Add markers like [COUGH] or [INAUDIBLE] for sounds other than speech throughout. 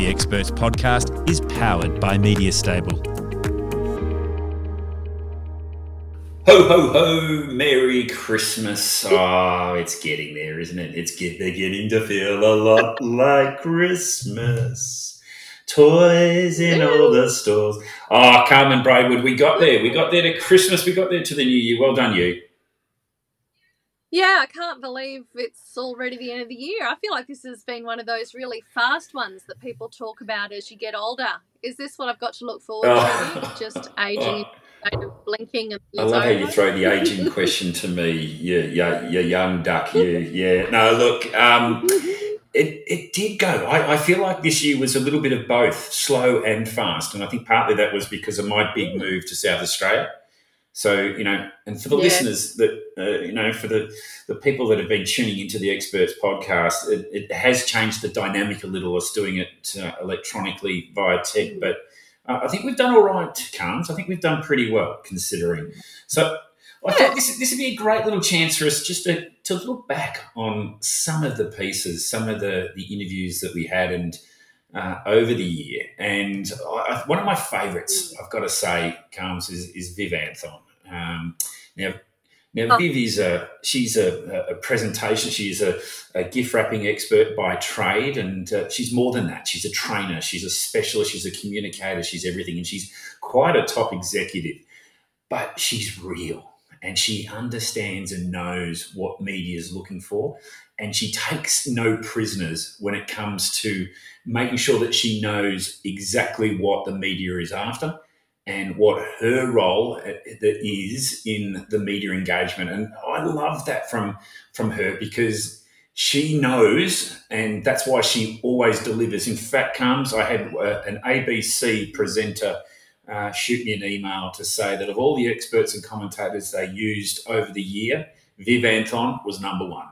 The Experts podcast is powered by Media Stable. Ho, ho, ho, Merry Christmas. Oh, it's getting there, isn't it? It's get, beginning to feel a lot like Christmas. Toys in all the stores. Oh, Carmen Braidwood, we got there. We got there to Christmas. We got there to the new year. Well done, you. Yeah, I can't believe it's already the end of the year. I feel like this has been one of those really fast ones that people talk about as you get older. Is this what I've got to look forward oh. to? Just [LAUGHS] aging, oh. blinking, and I love how you throw the aging question to me. You, you, you young duck. You, [LAUGHS] yeah. No, look. Um, it, it did go. I, I feel like this year was a little bit of both, slow and fast, and I think partly that was because of my big move to South Australia. So you know, and for the yeah. listeners that uh, you know, for the the people that have been tuning into the Experts podcast, it, it has changed the dynamic a little. Us doing it uh, electronically via tech, but uh, I think we've done all right, Carms. I think we've done pretty well considering. So I thought this this would be a great little chance for us just to to look back on some of the pieces, some of the the interviews that we had, and. Uh, over the year. And I, one of my favourites, I've got to say, Carms is, is Viv Anthon. Um, now, now oh. Viv is a she's a, a presentation. She's a, a, gift wrapping expert by trade, and uh, she's more than that. She's a trainer. She's a specialist. She's a communicator. She's everything, and she's quite a top executive. But she's real, and she understands and knows what media is looking for, and she takes no prisoners when it comes to making sure that she knows exactly what the media is after and what her role is in the media engagement. And I love that from from her because she knows, and that's why she always delivers. In fact, Carms I had uh, an ABC presenter uh, shoot me an email to say that of all the experts and commentators they used over the year, Viv Anthon was number one.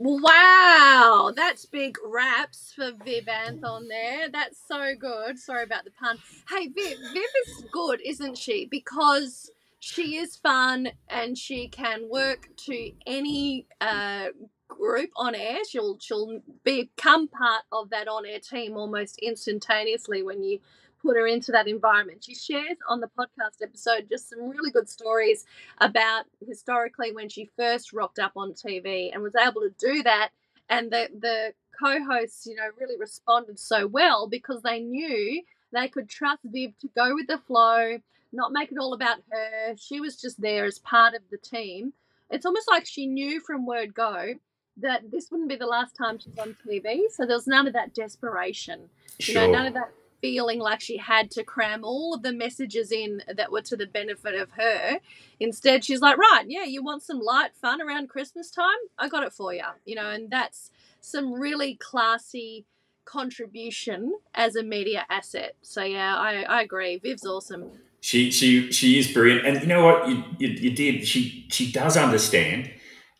Wow, that's big raps for Viv Anthon there. That's so good. Sorry about the pun. Hey, Viv, Viv is good, isn't she? Because she is fun and she can work to any uh, group on air. She'll she'll become part of that on air team almost instantaneously when you put her into that environment. She shares on the podcast episode just some really good stories about historically when she first rocked up on TV and was able to do that. And the, the co hosts, you know, really responded so well because they knew they could trust Viv to go with the flow, not make it all about her. She was just there as part of the team. It's almost like she knew from word go that this wouldn't be the last time she's on TV. So there was none of that desperation. Sure. You know, none of that feeling like she had to cram all of the messages in that were to the benefit of her. Instead, she's like, right, yeah, you want some light fun around Christmas time? I got it for you. You know, and that's some really classy contribution as a media asset. So yeah, I, I agree. Viv's awesome. She she she is brilliant, and you know what you, you, you did. She she does understand,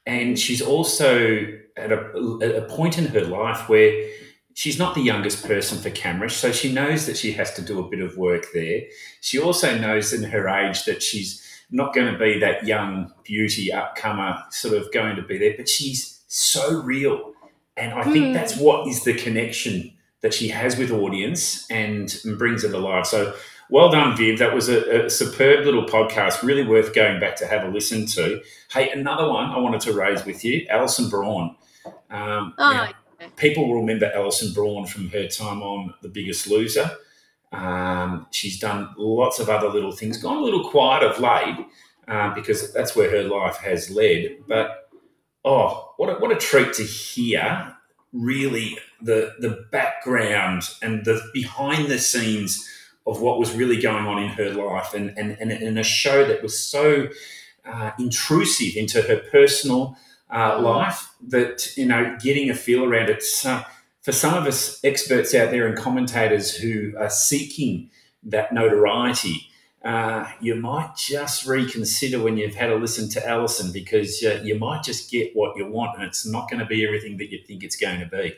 and she's also at a, at a point in her life where she's not the youngest person for camera, so she knows that she has to do a bit of work there. She also knows in her age that she's not going to be that young beauty upcomer, sort of going to be there, but she's so real. And I think mm. that's what is the connection that she has with audience and, and brings it alive. So well done, Viv. That was a, a, superb little podcast, really worth going back to have a listen to. Hey, another one I wanted to raise with you, Alison Braun. Um, oh, now, people will remember Alison Braun from her time on The Biggest Loser. Um, she's done lots of other little things, gone a little quiet of late uh, because that's where her life has led. But oh, what a, what a treat to hear! Really, the the background and the behind the scenes of what was really going on in her life, and and and, and a show that was so uh, intrusive into her personal uh, life that you know getting a feel around it. So for some of us experts out there and commentators who are seeking that notoriety, uh, you might just reconsider when you've had a listen to Alison because uh, you might just get what you want and it's not going to be everything that you think it's going to be.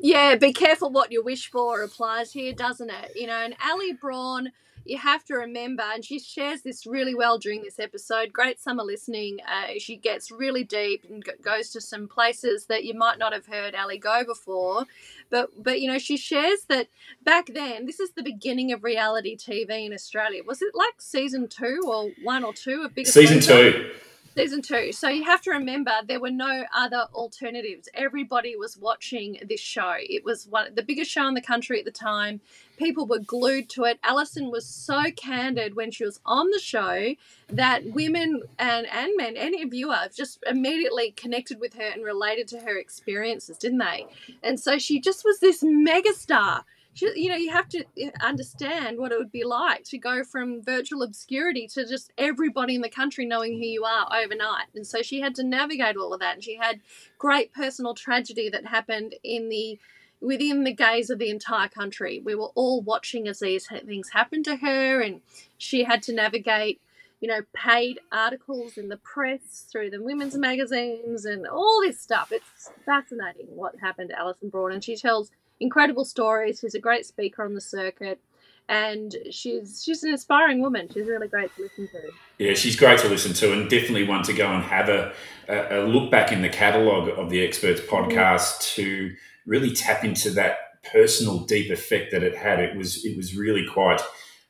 Yeah, be careful what you wish for applies here, doesn't it? You know, and Ali Braun you have to remember, and she shares this really well during this episode. Great summer listening. Uh, she gets really deep and goes to some places that you might not have heard Ali go before. But but you know, she shares that back then, this is the beginning of reality TV in Australia. Was it like season two or one or two of Big Season two season two. So you have to remember there were no other alternatives. Everybody was watching this show. It was one the biggest show in the country at the time. People were glued to it. Alison was so candid when she was on the show that women and, and men, any viewer, just immediately connected with her and related to her experiences, didn't they? And so she just was this megastar you know, you have to eh, understand what it would be like to go from virtual obscurity to just everybody in the country knowing who you are overnight. And so she had to navigate all of that. And she had great personal tragedy that happened in the within the gaze of the entire country. We were all watching as these things happened to her, and she had to navigate you know, paid articles in the press through the women's magazines and all this stuff. It's fascinating what happened to Alison Braun, and she tells incredible stories. She's a great speaker on the circuit, and she's she's an inspiring woman. She's really great to listen to. Yeah, she's great to listen to, and definitely one to go and have a, a, look back in the catalogue of the Experts mm-hmm. podcast mm. to really tap into that personal deep effect that it had. It was it was really quite.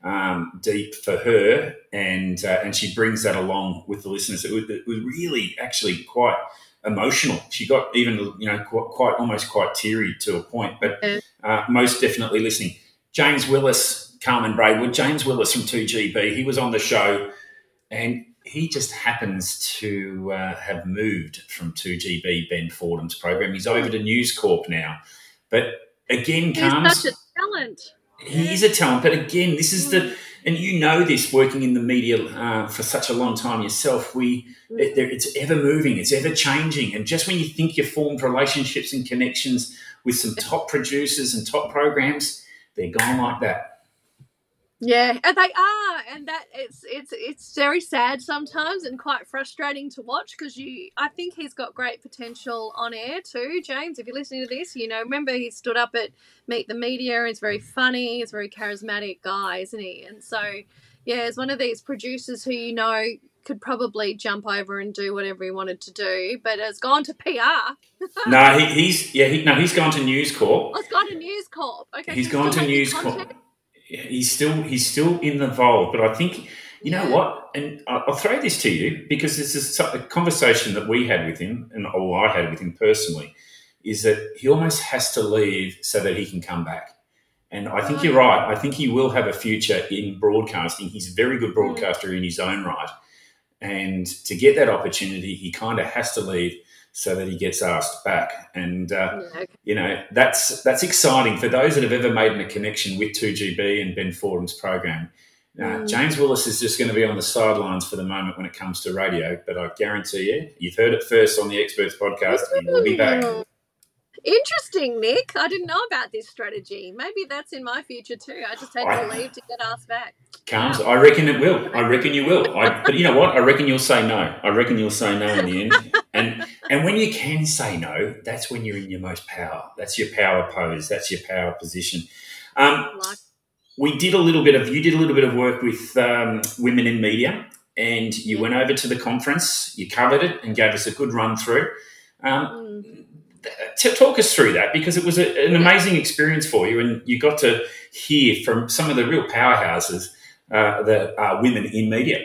Um, deep for her, and uh, and she brings that along with the listeners. It was, it was really actually quite emotional. She got even, you know, quite, quite almost quite teary to a point, but uh, most definitely listening. James Willis, Carmen Braidwood, James Willis from 2GB, he was on the show and he just happens to uh, have moved from 2GB, Ben Fordham's program. He's over to News Corp now. But again, He's such a talent. He is a talent, but again, this is the and you know this working in the media uh, for such a long time yourself. We mm. it, it's ever moving, it's ever changing, and just when you think you've formed relationships and connections with some top producers and top programs, they're gone like that. Yeah, and they are, and that it's it's it's very sad sometimes and quite frustrating to watch because you. I think he's got great potential on air too, James. If you're listening to this, you know, remember he stood up at Meet the Media. He's very funny. He's a very charismatic guy, isn't he? And so, yeah, he's one of these producers who you know could probably jump over and do whatever he wanted to do, but has gone to PR. [LAUGHS] no, he, he's yeah, he, no, he's gone to News Corp. Oh, he's gone to News Corp. Okay, he's gone to News Corp he's still he's still involved. But I think you know what, and I'll throw this to you because this is a conversation that we had with him, and all I had with him personally, is that he almost has to leave so that he can come back. And I think you're right. I think he will have a future in broadcasting. He's a very good mm. broadcaster in his own right. And to get that opportunity, he kind of has to leave so that he gets asked back. And uh, yeah, okay. you know that's that's exciting for those that have ever made a connection with 2GB and Ben Fordham's program. Uh, mm. James Willis is just going to be on the sidelines for the moment when it comes to radio, but I guarantee you, you've heard it first on the Experts podcast. He will be back. Interesting, Nick. I didn't know about this strategy. Maybe that's in my future too. I just had to I, leave to get asked back. Carms. I reckon it will. I reckon you will. I, but you know what? I reckon you'll say no. I reckon you'll say no in the end. [LAUGHS] And and when you can say no, that's when you're in your most power. That's your power pose. That's your power position. Um, we did a little bit of you did a little bit of work with um, women in media, and you went over to the conference. You covered it and gave us a good run through. Um, mm to talk us through that because it was a, an amazing experience for you, and you got to hear from some of the real powerhouses uh, that are women in media.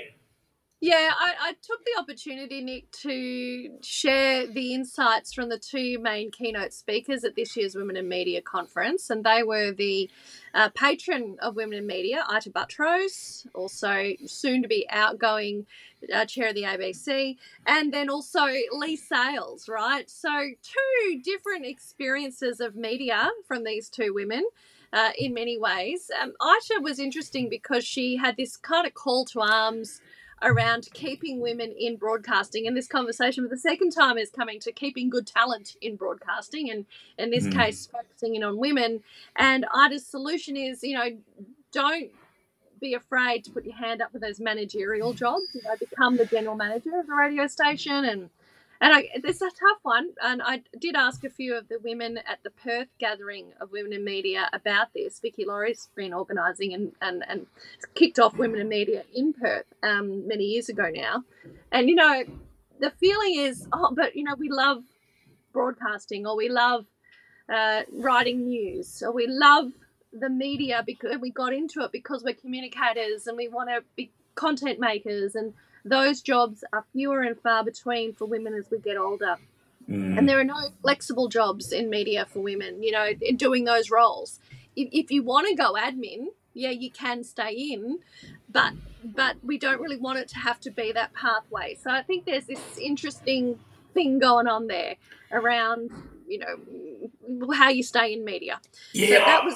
Yeah, I, I, took the opportunity, Nick, to share the insights from the two main keynote speakers at this year's Women in Media conference, and they were the uh, patron of Women in Media, Ita Buttrose, also soon to be outgoing uh, chair of the ABC, and then also Leigh Sales, right? So, two different experiences of media from these two women. Uh, in many ways, um, Ita was interesting because she had this kind of call to arms around keeping women in broadcasting. And this conversation for the second time is coming to keeping good talent in broadcasting, and in this Mm. case, focusing in on women. And Ita's solution is, you know, don't be afraid to put your hand up for those managerial jobs. You know, become the general manager of the radio station, and and I, it's a tough one. And I did ask a few of the women at the Perth gathering of women in media about this. Vicky Laurie's been organising and, and and kicked off women in media in Perth um, many years ago now, and you know, the feeling is, oh, but you know, we love broadcasting, or we love uh, writing news, or we love the media because we got into it because we're communicators and we want to be content makers and those jobs are fewer and far between for women as we get older. Mm. and there are no flexible jobs in media for women you know in doing those roles. If, if you want to go admin yeah you can stay in but but we don't really want it to have to be that pathway. So i think there's this interesting thing going on there around you know how you stay in media. Yeah, so that was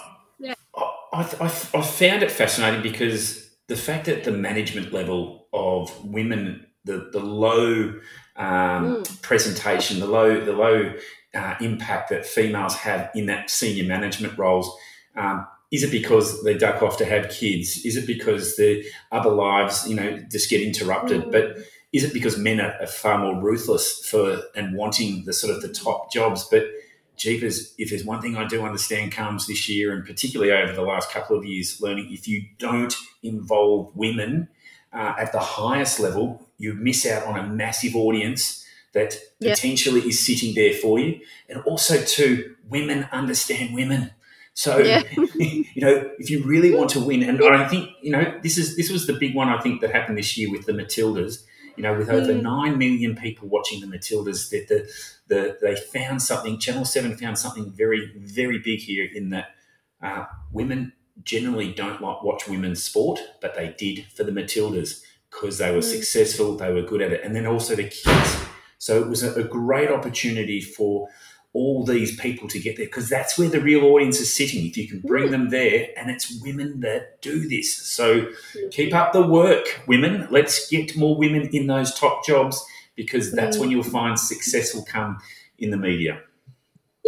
I, I, I I found it fascinating because the fact that the management level of women, the the low um, presentation, the low the low uh, impact that females have in that senior management roles. Um, is it because they duck off to have kids? Is it because the other lives, you know, just get interrupted? Mm. But is it because men are, are far more ruthless for and wanting the sort of the top jobs? But jeepers, if there's one thing I do understand Carms this year, and particularly over the last couple of years, learning if you don't involve women uh, at the highest level, you miss out on a massive audience that Yeah. potentially is sitting there for you. And also, too, women understand women. So, Yeah. [LAUGHS] you know, if you really want to win, and I think, you know, this is this was the big one I think that happened this year with the Matildas. You know, with over Mm. nine million people watching the Matildas, that the, the they found something. Channel Seven found something very very big here in that uh, women generally don't like watch women's sport, but they did for the Matildas because they were Mm. successful, they were good at it, and then also the kids. So it was a, a great opportunity for all these people to get there because that's where the real audience is sitting. If you can bring Mm. them there, and it's women that do this. So keep up the work, women. Let's get more women in those top jobs because that's Mm. when you'll find success will come in the media.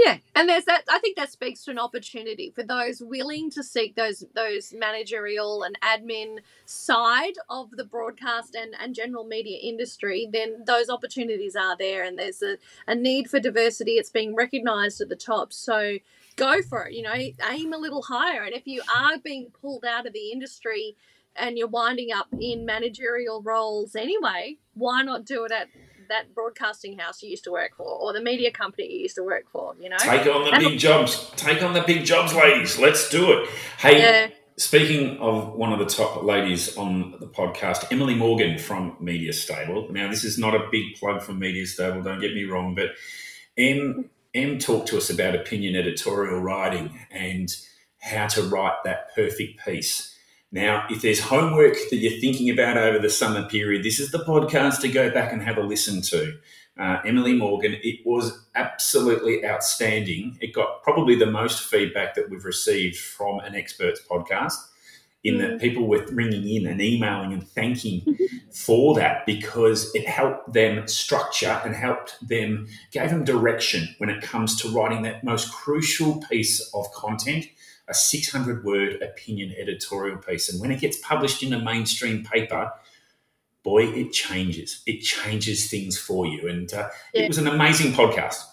Yeah, and there's that. I think that speaks to an opportunity for those willing to seek those those managerial and admin side of the broadcast and, and general media industry. Then those opportunities are there, and there's a, a need for diversity. It's being recognised at the top. So go for it. You know, aim a little higher. And if you are being pulled out of the industry and you're winding up in managerial roles anyway, why not do it at that broadcasting house you used to work for or the media company you used to work for, you know? Take on the big jobs. Take on the big jobs, ladies. Let's do it. Hey, Yeah. Speaking of one of the top ladies on the podcast, Emily Morgan from Media Stable. Now, this is not a big plug for Media Stable, don't get me wrong, but Em, em talked to us about opinion editorial writing and how to write that perfect piece. Now, if there's homework that you're thinking about over the summer period, this is the podcast to go back and have a listen to. Uh, Emily Morgan, it was absolutely outstanding. It got probably the most feedback that we've received from an experts podcast, in that people were ringing in and emailing and thanking [LAUGHS] for that because it helped them structure and helped them, gave them direction when it comes to writing that most crucial piece of content a 600 word opinion editorial piece. And when it gets published in a mainstream paper, boy, it changes. It changes things for you. And uh, Yeah. it was an amazing podcast.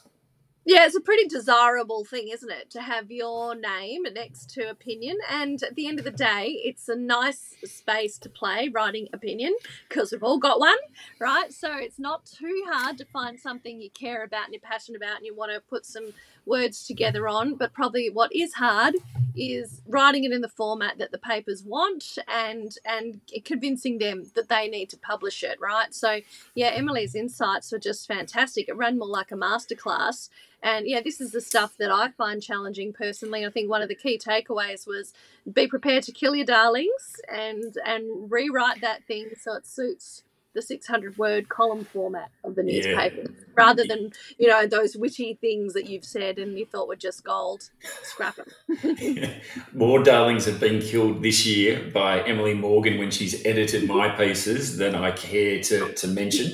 Yeah, it's a pretty desirable thing, isn't it, to have your name next to opinion. And at the end of the day, it's a nice space to play writing opinion because we've all got one, right? So it's not too hard to find something you care about and you're passionate about and you want to put some words together on. But probably what is hard is writing it in the format that the papers want and and convincing them that they need to publish it, right? So yeah, Emily's insights were just fantastic. It ran more like a masterclass. And yeah, this is the stuff that I find challenging personally. I think one of the key takeaways was be prepared to kill your darlings and and rewrite that thing so it suits the 600 word column format of the newspaper yeah. rather than you know those witty things that you've said and you thought were just gold scrap them [LAUGHS] more darlings have been killed this year by emily morgan when she's edited my pieces than i care to, to mention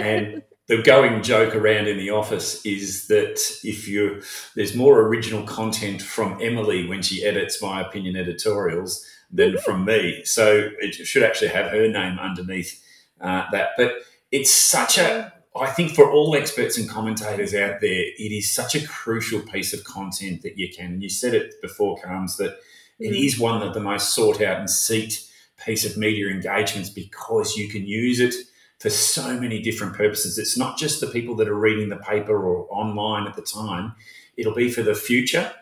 and the going joke around in the office is that if you there's more original content from emily when she edits my opinion editorials than from me. So it should actually have her name underneath uh, that. But it's such a, I think for all experts and commentators out there, it is such a crucial piece of content that you can. And You said it before, Carms, that it mm. is one of the most sought out and seeked piece of media engagements because you can use it for so many different purposes. It's not just the people that are reading the paper or online at the time. It'll be for the future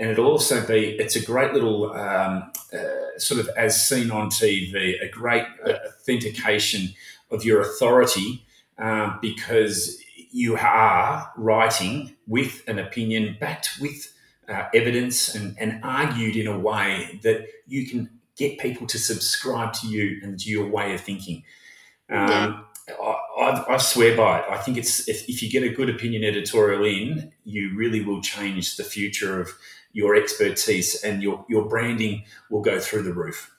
and it'll also be it's a great little um, uh, sort of as seen on TV, a great uh, authentication of your authority uh, because you are writing with an opinion backed with uh, evidence and, and argued in a way that you can get people to subscribe to you and to your way of thinking. Um, yeah. I, I, swear by it. I think it's if, if you get a good opinion editorial in, you really will change the future of your expertise and your, your branding will go through the roof.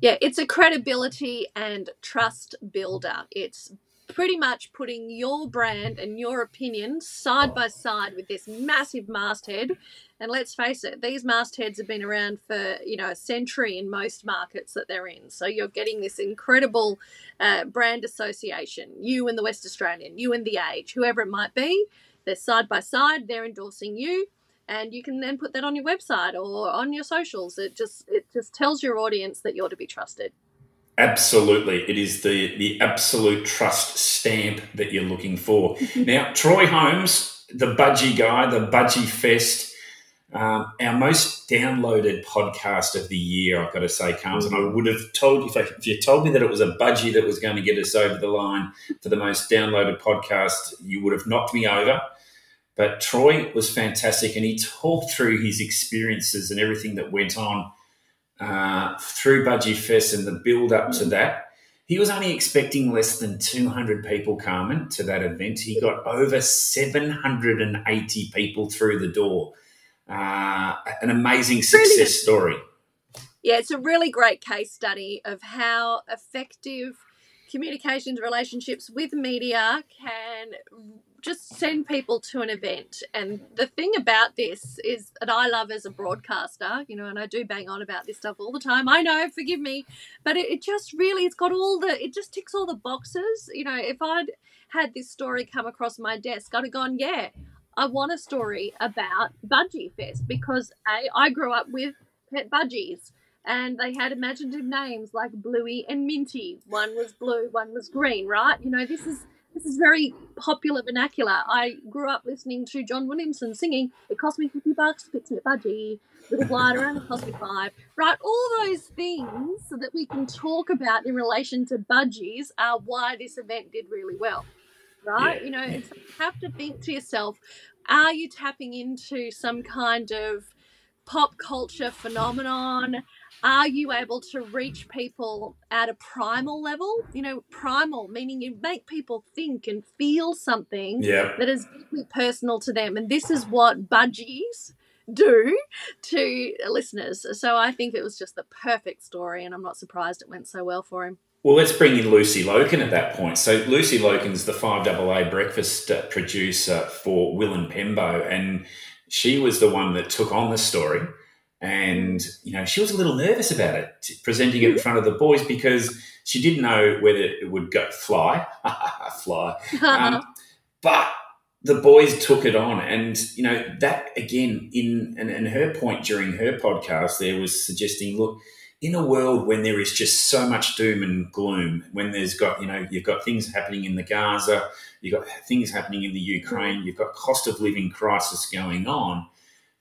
Yeah, it's a credibility and trust builder. It's pretty much putting your brand and your opinion side by side with this massive masthead. And let's face it, these mastheads have been around for you know a century in most markets that they're in. So you're getting this incredible uh, brand association. You and the West Australian, you and the Age, whoever it might be, they're side by side. They're endorsing you and you can then put that on your website or on your socials. It just it just tells your audience that you're to be trusted. Absolutely. It is the the absolute trust stamp that you're looking for. [LAUGHS] Now troy holmes the budgie guy the budgie fest um, our most downloaded podcast of the year, I've got to say, Carms, and I would have told you if, if you told me that it was a budgie that was going to get us over the line for the most downloaded podcast, you would have knocked me over. But Troy was fantastic, and he talked through his experiences and everything that went on uh, through Budgie Fest and the build up to that. He was only expecting less than 200 people, Carmen, to that event. He got over 780 people through the door. Uh, an amazing success Brilliant. story. Yeah, it's a really great case study of how effective communications relationships with media can just send people to an event. And the thing about this is that I love as a broadcaster, you know, and I do bang on about this stuff all the time. I know, forgive me, but it, it just really, it's got all the, it just ticks all the boxes. You know, if I'd had this story come across my desk, I'd have gone, yeah, I want a story about Budgie Fest because A, I grew up with pet budgies and they had imaginative names like Bluey and Minty. One was blue, one was green, right? You know, this is this is very popular vernacular. I grew up listening to John Williamson singing, It cost me 50 bucks to fix me a budgie. Little blind around, it cost me five. Right? All those things that we can talk about in relation to budgies are why this event did really well. Right? Yeah. You know, you have to think to yourself, are you tapping into some kind of pop culture phenomenon? are you able to reach people at a primal level? You know, primal meaning you make people think and feel something yeah. that is deeply personal to them. And this is what budgies do to listeners. So I think it was just the perfect story, and I'm not surprised it went so well for him. Well, let's bring in Lucy Loken at that point. So Lucy Loken's the 5AA breakfast producer for Will and Pembo, and she was the one that took on the story and you know she was a little nervous about it presenting it in front of the boys because she didn't know whether it would go fly [LAUGHS] fly um, [LAUGHS] but the boys took it on and you know that again in and, and her point during her podcast there was suggesting look in a world when there is just so much doom and gloom when there's got you know you've got things happening in the gaza you've got things happening in the ukraine you've got cost of living crisis going on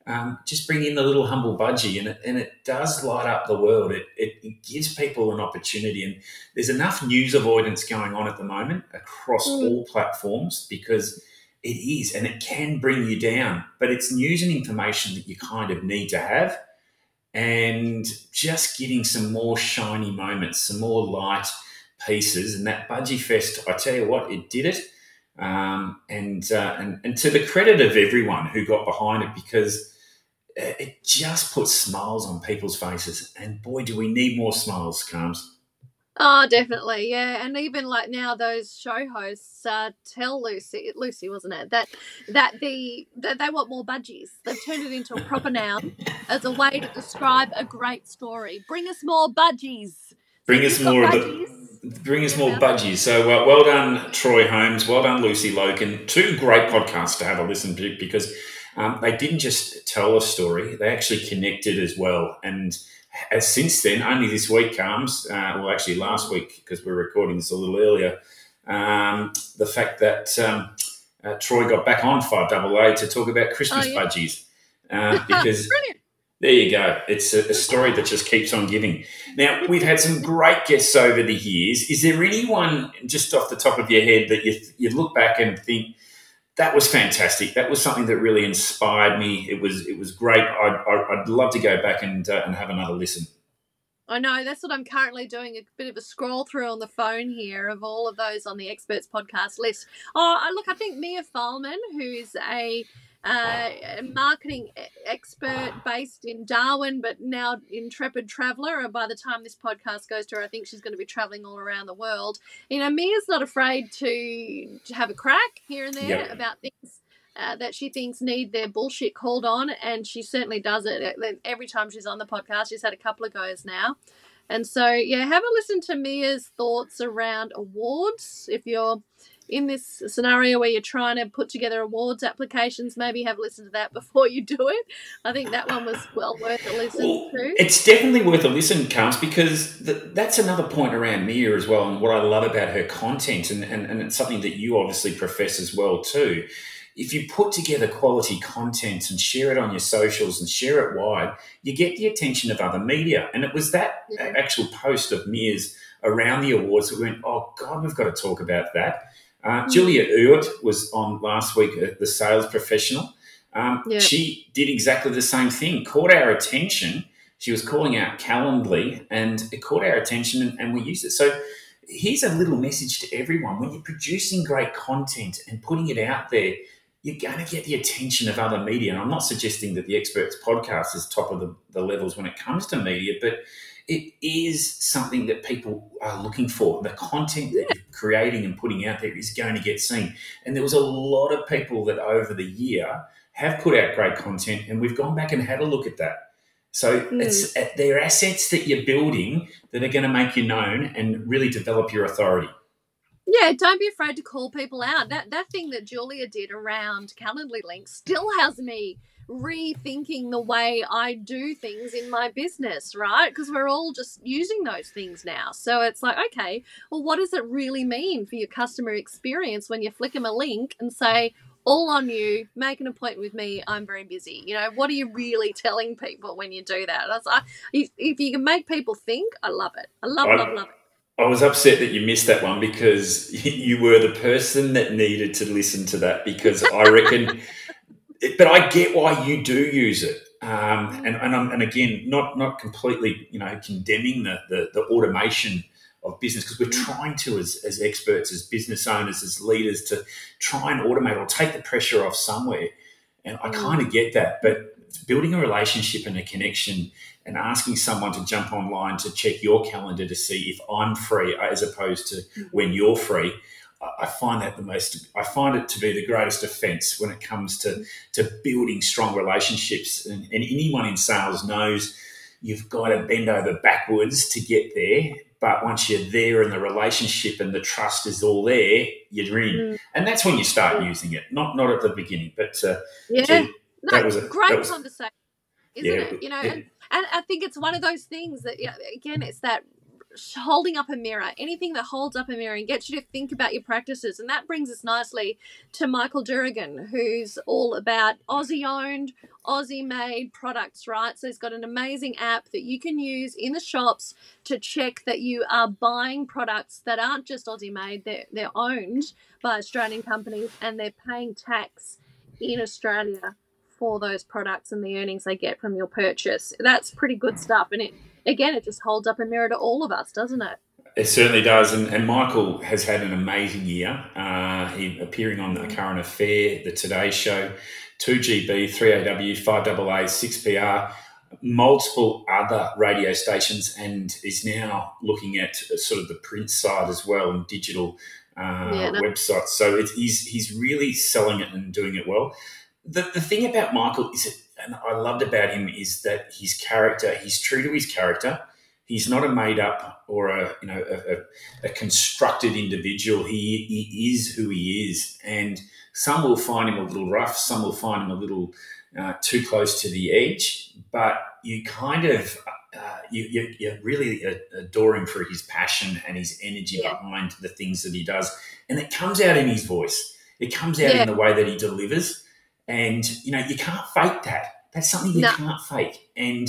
um, just bring in the little humble budgie and it, and it does light up the world. It, it, it, gives people an opportunity. And there's enough news avoidance going on at the moment across mm. all platforms because it is and it can bring you down. But it's news and information that you kind of need to have. And just getting some more shiny moments, some more light, pieces. And that Budgie Fest, I tell you what, it did it. Um, and, uh, and and to the credit of everyone who got behind it, because it just puts smiles on people's faces. And boy, do we need more smiles, Carms. Oh, definitely, yeah. And even like now, those show hosts uh, tell Lucy, Lucy wasn't it, that that the that they want more budgies. They've turned it into a proper noun as a way to describe a great story. Bring us more budgies. Bring us more budgies. The, bring us more budgies. So uh, well done, Troy Holmes. Well done, Lucy Logan. Two great podcasts to have a listen to because um, they didn't just tell a story; they actually connected as well. And as since then, only this week Carms, uh, well, actually last week because we're recording this a little earlier, um, the fact that um, uh, Troy got back on Five Double A to talk about Christmas oh, yeah. budgies uh, [LAUGHS] because. There you go. It's a, a, story that just keeps on giving. Now, we've had some great guests over the years. Is there anyone, just off the top of your head, that you, you look back and think, that was fantastic. That was something that really inspired me. It was it was great. I'd, I'd love to go back and uh, and have another listen. I know that's what I'm currently doing a bit of a scroll through on the phone here of all of those on the experts podcast list. Oh, look, I think Mia Fahlman, who's a uh, marketing expert based in Darwin, but now intrepid traveler. And by the time this podcast goes to her, I think she's going to be traveling all around the world. You know, Mia's not afraid to, to have a crack here and there about things. Uh, that she thinks need their bullshit called on, and she certainly does it. Every time she's on the podcast, she's had a couple of goes now. And so, yeah, have a listen to Mia's thoughts around awards. If you're in this scenario where you're trying to put together awards applications, maybe have listened to that [LAUGHS] before you do it. I think that one was well worth a listen well, to. It's definitely worth a listen, Carms, because the, that's another point around Mia as well, and what I love about her content, and, and, and it's something that you obviously profess as well too. If you put together quality content and share it on your socials and share it wide, you get the attention of other media. And it was that yeah. actual post of Mia's around the awards that we went, oh God, we've got to talk about that. Uh, mm. Julia Ewart was on last week, uh, the sales professional. Um, yep. She did exactly the same thing, caught our attention. She was calling out Calendly, and it caught our attention, and, and we used it. So here's a little message to everyone: when you're producing great content and putting it out there, you're going to get the attention of other media. And I'm not suggesting that the Experts podcast is top of the, the levels when it comes to media, but it is something that people are looking for. The content that you're creating and putting out there is going to get seen. And there was a lot of people that over the year have put out great content, and we've gone back and had a look at that. So mm. it's uh, they're assets that you're building that are going to make you known and really develop your authority. Yeah, don't be afraid to call people out. That that thing that Julia did around Calendly links still has me rethinking the way I do things in my business, right? Because we're all just using those things now. So it's like, okay, well, what does it really mean for your customer experience when you flick them a link and say, all on you, make an appointment with me, I'm very busy. You know, what are you really [LAUGHS] telling people when you do that? That's, I, if, if you can make people think, I love it. I love, I, love, love it. I was upset that you missed that one because [LAUGHS] you were the person that needed to listen to that because I reckon but I get why you do use it. Um, and and, and again, not not completely, you know, condemning the the, the automation of business because we're trying to, as, as experts, as business owners, as leaders, to try and automate or take the pressure off somewhere. And I mm. kind of get that, but building a relationship and a connection and asking someone to jump online to check your calendar to see if I'm free as opposed to mm. when you're free I find that the most, I find it to be the greatest offence when it comes to, to building strong relationships. And, and anyone in sales knows you've got to bend over backwards to get there. But once you're there and the relationship and the trust is all there, you're in. Mm. And that's when you start using it, not not at the beginning. But uh, yeah, gee, no, that was a great was, conversation, isn't yeah, it? You know, yeah. and, and I think it's one of those things that, you know, again, it's that holding up a mirror, anything that holds up a mirror and gets you to think about your practices. And that brings us nicely to Michael Durigan, who's all about Aussie owned, Aussie made products, right? So he's got an amazing app that you can use in the shops to check that you are buying products that aren't just Aussie made, they're, they're owned by Australian companies and they're paying tax in Australia for those products and the earnings they get from your purchase. That's pretty good stuff. And it again, it just holds up a mirror to all of us, doesn't it? It certainly does, and, and Michael has had an amazing year. Uh, he appearing on the Current Affair, the Today Show, 2GB, 3AW, 5AA, 6PR, multiple other radio stations, and is now looking at sort of the print side as well and digital uh, yeah, no. websites. So it, he's he's really selling it and doing it well. The the thing about Michael is, that, and I loved about him is that his character. He's true to his character he's not a made up or a you know a, a, a, constructed individual. He, he is who he is, and some will find him a little rough. Some will find him a little uh, too close to the edge. But you kind of uh, you, you, you, really adore him for his passion and his energy yeah. behind the things that he does, and it comes out in his voice. It comes out yeah. in the way that he delivers, and you know you can't fake that. That's something you no. can't fake, and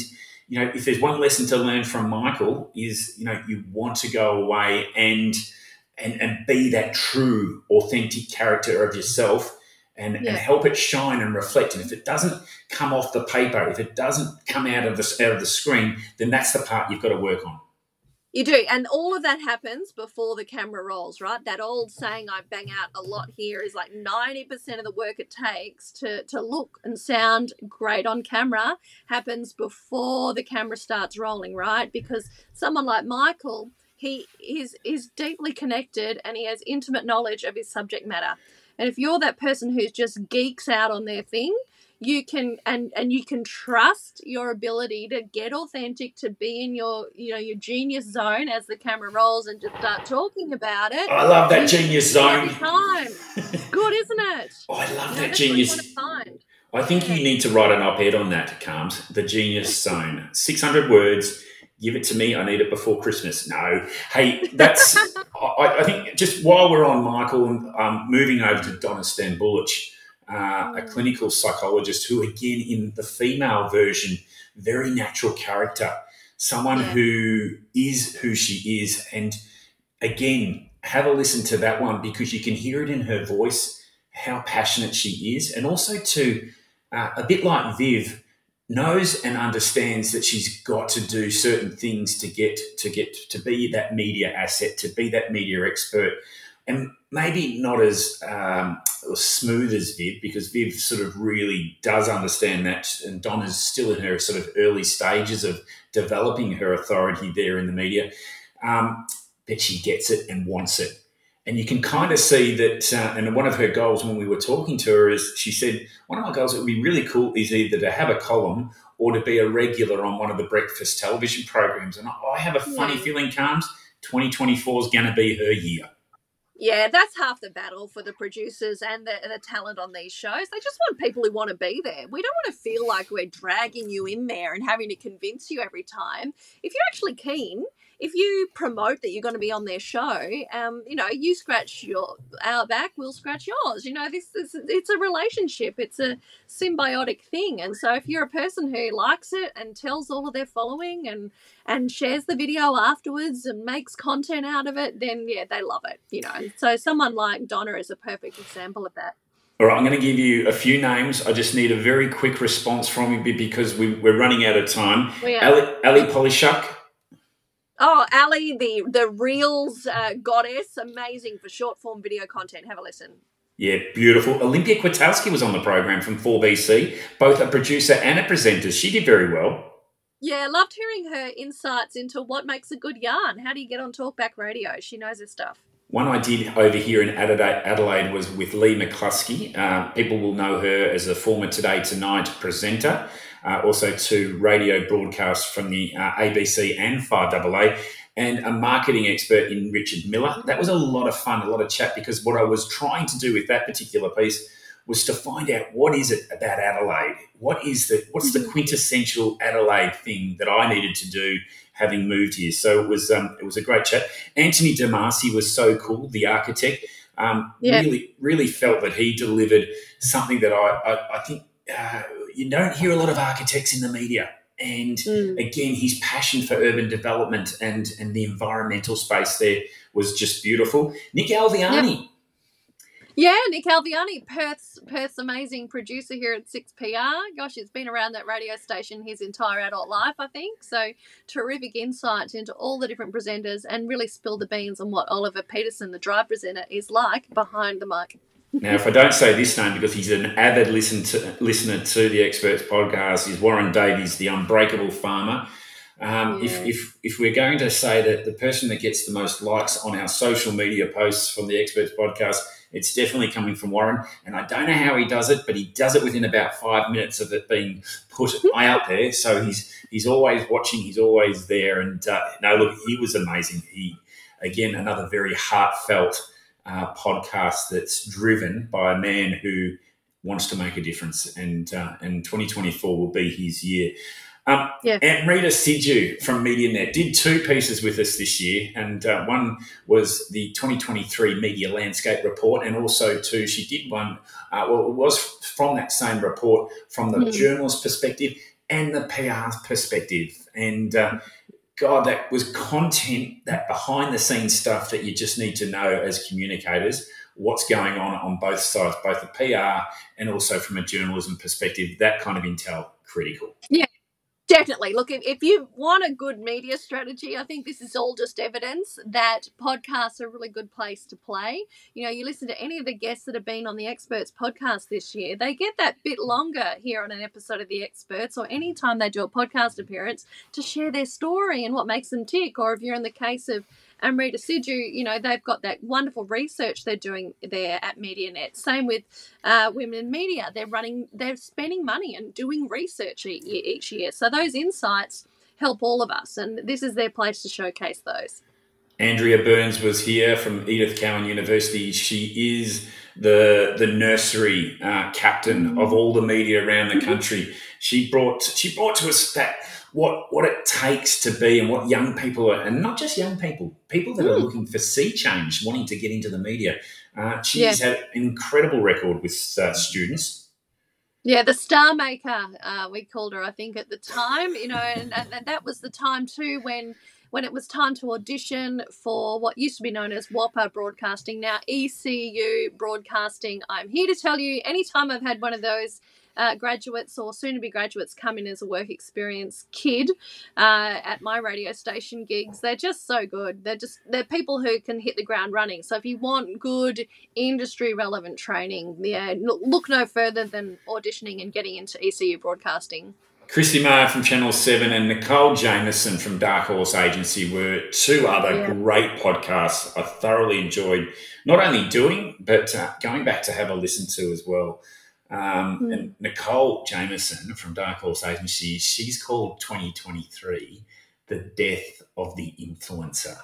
you know, if there's one lesson to learn from Michael is, you know, you want to go away and and and be that true, authentic character of yourself and, yeah. and help it shine and reflect. And if it doesn't come off the paper, if it doesn't come out of the out of the screen, then that's the part you've got to work on. You do. And all of that happens before the camera rolls, right? That old saying I bang out a lot here is like 90% of the work it takes to, to look and sound great on camera happens before the camera starts rolling, right? Because someone like Michael, he is is deeply connected and he has intimate knowledge of his subject matter. And if you're that person who's just geeks out on their thing, you can and and you can trust your ability to get authentic to be in your you know your genius zone as the camera rolls and just start talking about it i love that genius zone. time. Good isn't it? Oh, [LAUGHS] i love you that genius. zone. i think you need to write an op-ed on that Carms. the genius zone. 600 words give it to me i need it before christmas. No. Hey that's [LAUGHS] I, I, think just while we're on michael and um, moving over to donna Stambulic uh, a clinical psychologist who, again, in the female version, very natural character, someone yeah. who is who she is. And again, have a listen to that one because you can hear it in her voice how passionate she is. And also, to uh, a bit like Viv, knows and understands that she's got to do certain things to get to get to be that media asset to be that media expert and maybe not as um, smooth as Viv, because Viv sort of really does understand that, and Donna's still in her sort of early stages of developing her authority there in the media. Um, but she gets it and wants it. And you can kind of see that, uh, and one of her goals when we were talking to her is she said, one of my goals that would be really cool is either to have a column or to be a regular on one of the breakfast television programs. And I have a funny yeah. feeling, Carms, 2024 is going to be her year. Yeah, that's half the battle for the producers and the, the talent on these shows. They just want people who want to be there. We don't want to feel like we're dragging you in there and having to convince you every time. If you're actually keen, if you promote that you're going to be on their show, um, you know, you scratch your our back, we'll scratch yours. You know, this is it's a relationship. It's a symbiotic thing. And so if you're a person who likes it and tells all of their following and and shares the video afterwards and makes content out of it, then yeah, they love it. You know, so someone like Donna is a perfect example of that. All right, I'm going to give you a few names. I just need a very quick response from you because we, are running out of time. Ali, Ali Polishuk, Oh, Ali, the the reels uh, goddess, amazing for short form video content. Have a listen. Yeah, beautiful. Olympia Kwiatkowski was on the program from 4BC, both a producer and a presenter. She did very well. Yeah, loved hearing her insights into what makes a good yarn. How do you get on Talkback Radio? She knows her stuff. One I did over here in Adelaide was with Leigh McCluskey. Uh, people will know her as a former Today Tonight presenter uh, also to radio broadcasts from the uh, ABC and 5AA, and a marketing expert in Richard Miller. That was a lot of fun, a lot of chat, because what I was trying to do with that particular piece was to find out what is it about Adelaide? What is the what's the mm-hmm. quintessential Adelaide thing that I needed to do having moved here? So it was um, it was a great chat. Anthony Damasi was so cool, the architect. Um, yeah. Really, really felt that he delivered something that I, I, I think uh, you don't hear a lot of architects in the media. And mm. again, his passion for urban development and, and the environmental space there was just beautiful. Nick Alviani. Yeah, Nick Alviani, Perth's Perth's amazing producer here at Six PR. Gosh, he's been around that radio station his entire adult life, I think. So terrific insight into all the different presenters and really spill the beans on what Oliver Peterson, the drive presenter, is like behind the mic. Now, if I don't say this name because he's an avid listen to, listener to the Experts podcast, is Warren Davies, the unbreakable farmer. Um, yeah. if, if, if we're going to say that the person that gets the most likes on our social media posts from the Experts podcast, it's definitely coming from Warren. And I don't know how he does it, but he does it within about five minutes of it being put out there. So he's he's always watching, he's always there. And uh, no, look, he was amazing. He again another very heartfelt uh, podcast that's driven by a man who wants to make a difference. And uh, and 2024 will be his year. Um, yeah. Amrita Sidhu from MediaNet did two pieces with us this year, and uh, one was the 2023 Media Landscape Report, and also two, she did one. Uh, well, it was from that same report from the mm. journalist perspective and the PR perspective, and. Uh, God, that was content, that behind the scenes stuff that you just need to know as communicators, what's going on on both sides, both the PR and also from a journalism perspective, that kind of intel critical. Yeah, Definitely. Look, if, if you want a good media strategy, I think this is all just evidence that podcasts are a really good place to play. You know, you listen to any of the guests that have been on the Experts podcast this year, they get that bit longer here on an episode of the Experts or anytime they do a podcast appearance to share their story and what makes them tick. Or if you're in the case of Amrita Sidhu, you know, they've got that wonderful research they're doing there at MediaNet. Same with uh, Women in Media. They're running, they're spending money and doing research each year. So those insights help all of us, and this is their place to showcase those. Andrea Burns was here from Edith Cowan University. She is the the nursery uh, captain of all the media around the mm-hmm. country. She brought she brought to us that what what it takes to be and what young people are, and not just young people, people that mm. are looking for sea change, wanting to get into the media. Uh, she's yeah. had an incredible record with uh, students. Yeah, the star maker, uh, we called her, I think, at the time. You know, and, and that was the time too when when it was time to audition for what used to be known as WAAPA Broadcasting, now ECU Broadcasting. I'm here to tell you, anytime I've had one of those uh, graduates or soon to be graduates come in as a work experience kid uh, at my radio station gigs. They're just so good. They're just they're people who can hit the ground running. So if you want good industry relevant training, yeah, look no further than auditioning and getting into ECU broadcasting. Christy Maher from Channel 7 and Nicole Jameson from Dark Horse Agency were two other yeah. great podcasts I thoroughly enjoyed not only doing, but uh, going back to have a listen to as well. Um, mm. And Nicole Jameson from Dark Horse Agency, she's called 2023 the death of the influencer.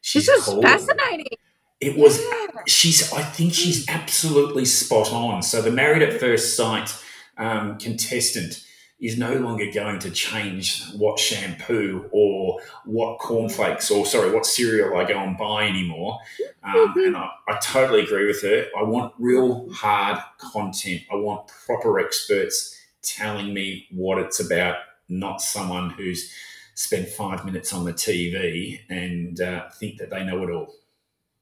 She's this is called, fascinating. It was. Yeah. She's. I think she's absolutely spot on. So the Married at First Sight um, contestant is no longer going to change what shampoo or what cornflakes or sorry what cereal I go and buy anymore. Um, mm-hmm. and I, I, totally agree with her. I want real hard content. I want proper experts telling me what it's about, not someone who's spent five minutes on the TV and uh, think that they know it all.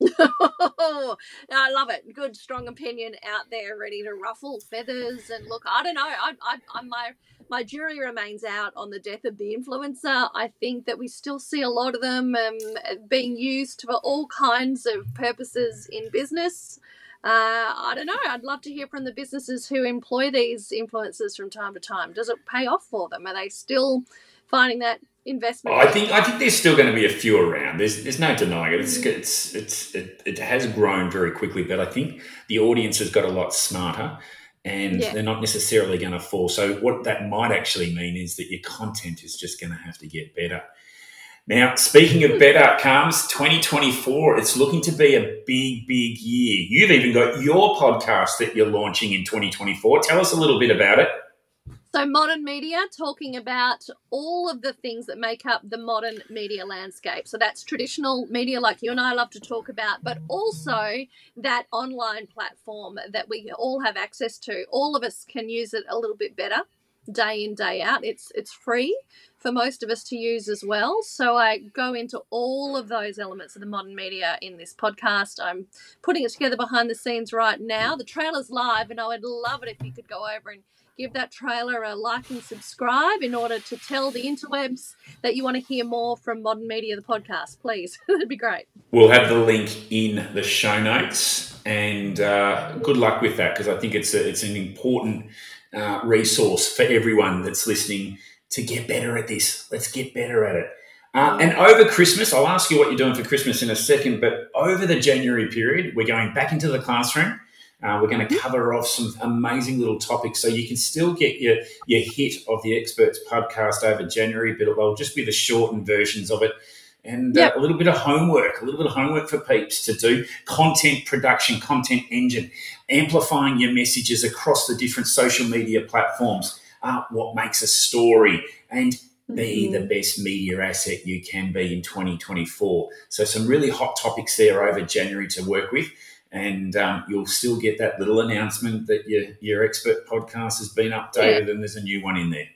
[LAUGHS] I love it. Good, strong opinion out there, ready to ruffle feathers. And look, I don't know. I, I, I'm my my jury remains out on the death of the influencer. I think that we still see a lot of them um, being used for all kinds of purposes in business. Uh, I don't know. I'd love to hear from the businesses who employ these influencers from time to time. Does it pay off for them? Are they still finding that investment? Oh, I think I think there's still going to be a few around. There's there's no denying it. It's mm. it's it's it, it has grown very quickly, but I think the audience has got a lot smarter and yeah. they're not necessarily going to fall. So, what that might actually mean is that your content is just going to have to get better. Now, speaking of better outcomes, 2024, it's looking to be a big, big year. You've even got your podcast that you're launching in 2024. Tell us a little bit about it. So, modern media, talking about all of the things that make up the modern media landscape. So, that's traditional media, like you and I love to talk about, but also that online platform that we all have access to. All of us can use it a little bit better. day in day out. It's it's free for most of us to use as well. So I go into all of those elements of the modern media in this podcast. I'm putting it together behind the scenes right now. The trailer's live, and I would love it if you could go over and give that trailer a like and subscribe in order to tell the interwebs that you want to hear more from Modern Media, the podcast. Please, [LAUGHS] that'd be great. We'll have the link in the show notes, and uh, good luck with that because I think it's a, it's an important uh, resource for everyone that's listening to get better at this. Let's get better at it. Uh, and over Christmas, I'll ask you what you're doing for Christmas in a second, but over the January period, we're going back into the classroom. Uh, we're going to cover off some amazing little topics so you can still get your, your hit of the Experts podcast over January, but it'll just be the shortened versions of it. And uh, yep. uh, a little bit of homework, a little bit of homework for peeps to do content production, content engine, amplifying your messages across the different social media platforms, uh, what makes a story, and be mm-hmm. the best media asset you can be in 2024. So, some really hot topics there over January to work with and um, you'll still get that little announcement that your your expert podcast has been updated yeah. and there's a new one in there.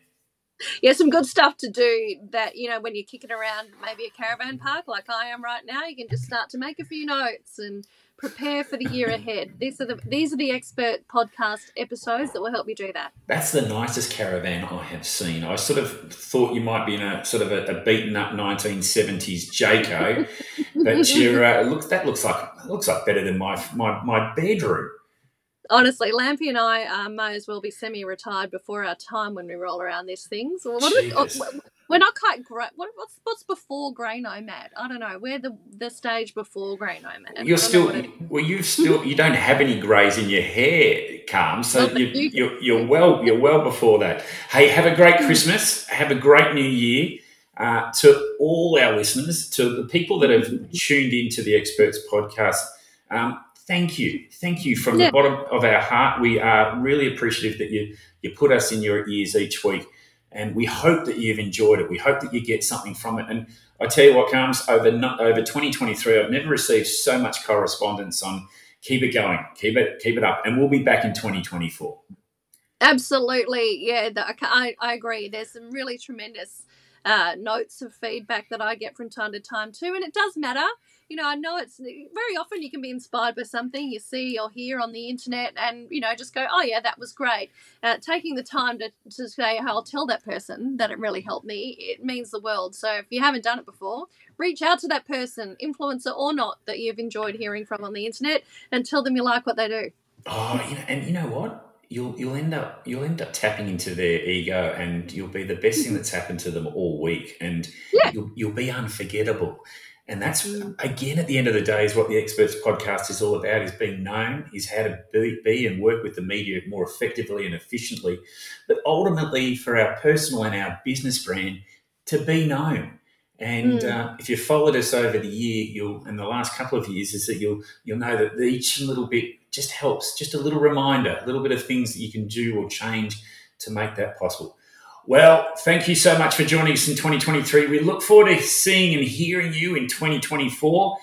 Yeah, some good stuff to do. That you know, when you're kicking around maybe a caravan park like I am right now, you can just start to make a few notes and prepare for the year ahead. These are the these are the expert podcast episodes that will help you do that. That's the nicest caravan I have seen. I sort of thought you might be in a sort of a, a beaten up 1970s Jayco, [LAUGHS] but you're uh, looks that looks like looks like better than my my my bedroom. Honestly, Lampy and I uh, may as well be semi-retired before our time when we roll around these things. What oh, we're not quite great. What, what's what's before Grey Nomad? I don't know. We're the the stage before Grey Nomad. You're still well. You still you don't have any greys in your hair, Carm. So you, you. You're, you're well you're well before that. Hey, have a great Christmas. Have a great New Year. Uh, to all our listeners, to the people that have tuned into the Experts podcast, um, thank you. Thank you from yeah. the bottom of our heart. We are really appreciative that you, you put us in your ears each week. And we hope that you've enjoyed it. We hope that you get something from it. And I tell you what comes over over 2023. I've never received so much correspondence on keep it going, keep it keep it up, and we'll be back in 2024. Absolutely, yeah. I, I agree. There's some really tremendous uh, notes of feedback that I get from time to time too, and it does matter you know, I know it's very often you can be inspired by something you see or hear on the internet and, you know, just go, oh, yeah, that was great. Uh, taking the time to, to say, oh, I'll tell that person that it really helped me, it means the world. So if you haven't done it before, reach out to that person, influencer or not, that you've enjoyed hearing from on the internet and tell them you like what they do. Oh, you know, and you know what? You'll, you'll end up you'll end up tapping into their ego and you'll be the best thing that's happened to them all week and yeah. you'll, you'll be unforgettable and that's again at the end of the day is what the experts podcast is all about is being known, is how to be, be, and work with the media more effectively and efficiently, but ultimately for our personal and our business brand to be known. And mm. uh, if you followed us over the year, you'll in the last couple of years, is that you'll you'll know that each little bit just helps, just a little reminder, a little bit of things that you can do or change to make that possible. Well, thank you so much for joining us in 2023. We look forward to seeing and hearing you in 2024.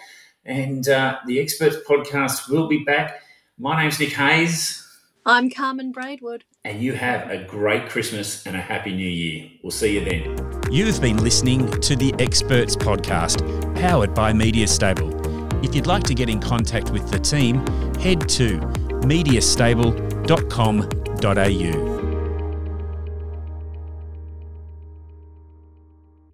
And uh, the Experts podcast will be back. My name's Nic Hayes. I'm Carmen Braidwood. And you have a great Christmas and a happy new year. We'll see you then. You've been listening to the Experts podcast, powered by Media Stable. If you'd like to get in contact with the team, head to mediastable.com.au.